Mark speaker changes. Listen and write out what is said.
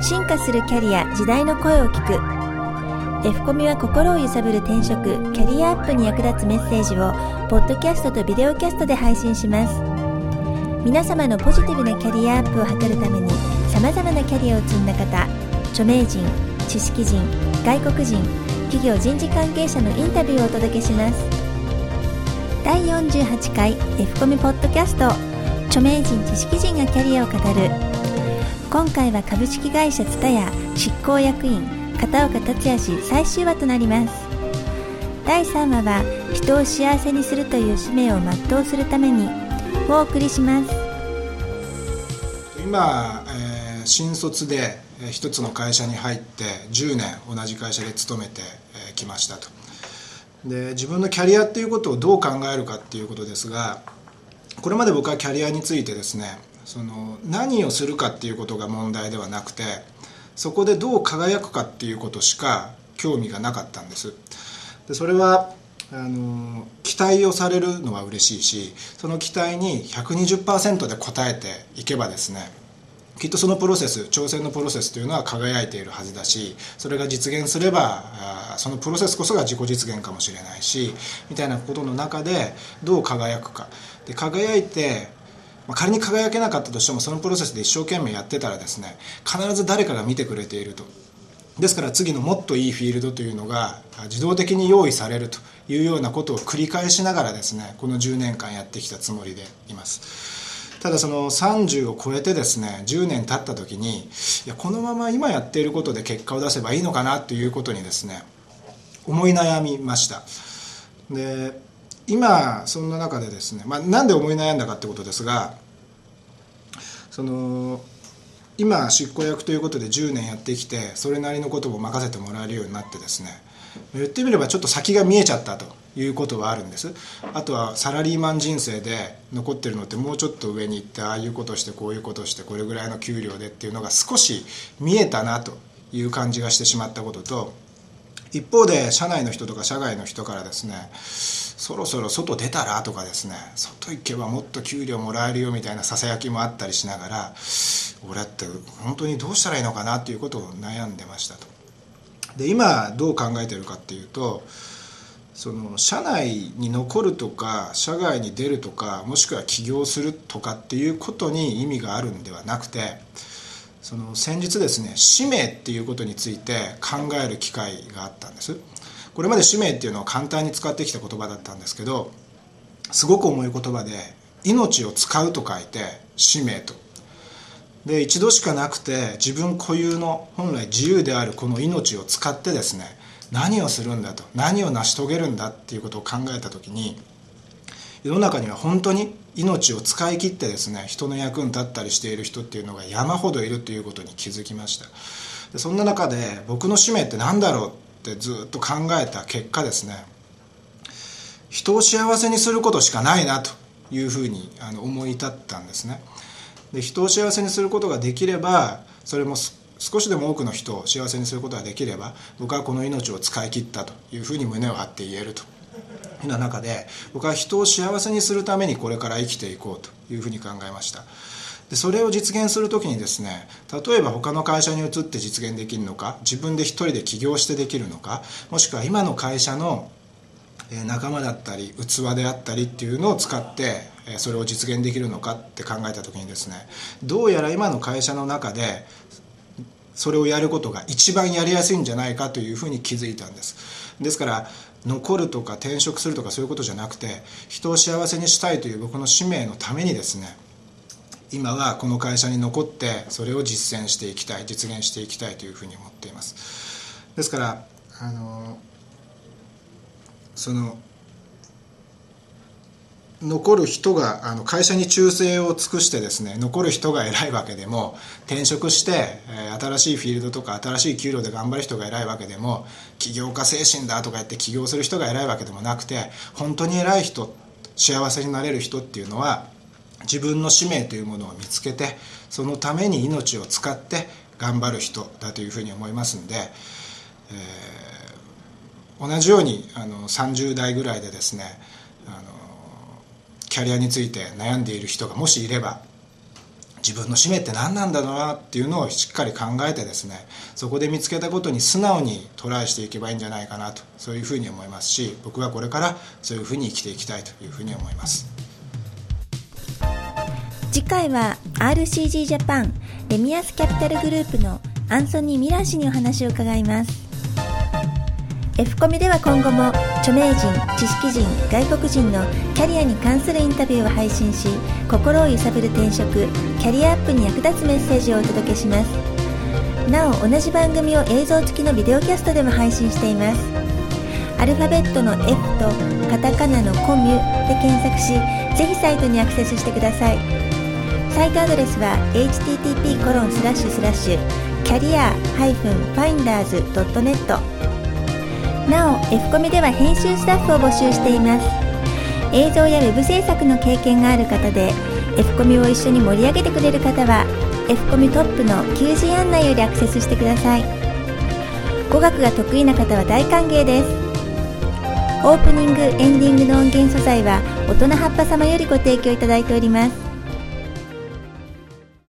Speaker 1: 進化するキャリア時代の声を聞く。F コミは心を揺さぶる転職キャリアアップに役立つメッセージをポッドキャストとビデオキャストで配信します。皆様のポジティブなキャリアアップを図るために様々なキャリアを積んだ方著名人知識人外国人企業人事関係者のインタビューをお届けします。第48回 F コミポッドキャスト著名人知識人がキャリアを語る今回は株式会社蔦屋執行役員片岡達也氏最終話となります。第3話は人を幸せにするという使命を全うするためにお送りします。
Speaker 2: 今、えー新卒で一つの会社に入って10年同じ会社で勤めてきましたと。で自分のキャリアっていうことをどう考えるかっていうことですがこれまで僕はキャリアについてですねその何をするかっていうことが問題ではなくてそこでどう輝くかっていうことしか興味がなかったんです。でそれはあの期待をされるのは嬉しいしその期待に120%で応えていけばですねきっとそのプロセス挑戦のプロセスというのは輝いているはずだしそれが実現すればそのプロセスこそが自己実現かもしれないしみたいなことの中でどう輝くか。で輝いてまあ仮に輝けなかったとしてもそのプロセスで一生懸命やってたらですね必ず誰かが見てくれていると。ですから次のもっといいフィールドというのが自動的に用意されるというようなことを繰り返しながらですねこの10年間やってきたつもりでいます。ただその30を超えてですね10年経った時にいやこのまま今やっていることで結果を出せばいいのかなということにですね思い悩みました。で今そんな中でですね、まあ、なんで思い悩んだかってことですがその今執行役ということで10年やってきてそれなりのことを任せてもらえるようになってですね言ってみればちょっと先が見えちゃったということはあるんです。あとはサラリーマン人生で残ってるのってもうちょっと上に行ってああいうことしてこういうことしてこれぐらいの給料でっていうのが少し見えたなという感じがしてしまったことと一方で社内の人とか社外の人からですねそろそろ外出たら？とかですね外行けばもっと給料もらえるよみたいなささやきもあったりしながら俺って本当にどうしたらいいのかな？っていうことを悩んでましたと。で今どう考えてるかっていうとその社内に残るとか社外に出るとかもしくは起業するとかっていうことに意味があるんではなくてその先日ですね使命っていうことについて考える機会があったんです。これまで使命っていうのは簡単に使ってきた言葉だったんですけどすごく重い言葉で命を使うと書いて使命と。で一度しかなくて自分固有の本来自由であるこの命を使ってですね何をするんだと何を成し遂げるんだっていうことを考えた時に世の中には本当に命を使い切ってですね人の役に立ったりしている人っていうのが山ほどいるということに気づきました。でそんな中で僕の使命って何だろうってずっと考えた結果ですね人を幸せにすることしかないなというふうにあの思い立ったんですね。で人を幸せにすることができればそれも少しでも多くの人を幸せにすることができれば僕はこの命を使い切ったというふうに胸を張って言えると。いうような中で僕は人を幸せにするためにこれから生きていこうというふうに考えました。でそれを実現する時にですね例えば他の会社に移って実現できるのか自分で一人で起業してできるのかもしくは今の会社のえ仲間だったり器であったりっていうのを使ってえそれを実現できるのかって考えた時にですねどうやら今の会社の中でそれをやることが一番やりやすいんじゃないかというふうに気づいたんです。ですから残るとか転職するとかそういうことじゃなくて人を幸せにしたいという僕の使命のためにですね今はこの会社に残ってそれを実践していきたい実現していきたいというふうに思っています。ですからあのその残る人があの会社に忠誠を尽くしてですね残る人が偉いわけでも転職して、えー新しいフィールドとか新しい給料で頑張る人が偉いわけでも起業家精神だとか言って起業する人が偉いわけでもなくて本当に偉い人幸せになれる人っていうのは自分の使命というものを見つけてそのために命を使って頑張る人だというふうに思いますんで、えー同じようにあの30代ぐらいでですねキャリアについて悩んでいる人がもしいれば自分の使命って何なんだろうなっていうのをしっかり考えてですねそこで見つけたことに素直にトライしていけばいいんじゃないかなとそういうふうに思いますし僕はこれからそういうふうに生きていきたいというふうに思います。
Speaker 1: 次回は RCG ジャパンレミアスキャピタルグループのアンソニー・ミラー氏にお話を伺います。F コミでは今後も著名人、知識人、外国人のキャリアに関するインタビューを配信し心を揺さぶる転職、キャリアアップに役立つメッセージをお届けします。なお同じ番組を映像付きのビデオキャストでも配信しています。アルファベットの F とカタカナのコミュで検索しぜひサイトにアクセスしてください。サイトアドレスは http コロンスラッシュスラッシュキャリア -finders.net なお F コミでは編集スタッフを募集しています。映像やウェブ制作の経験がある方で F コミを一緒に盛り上げてくれる方は F コミトップの求人案内よりアクセスしてください。語学が得意な方は大歓迎です。オープニングエンディングの音源素材は大人葉っぱ様よりご提供いただいております。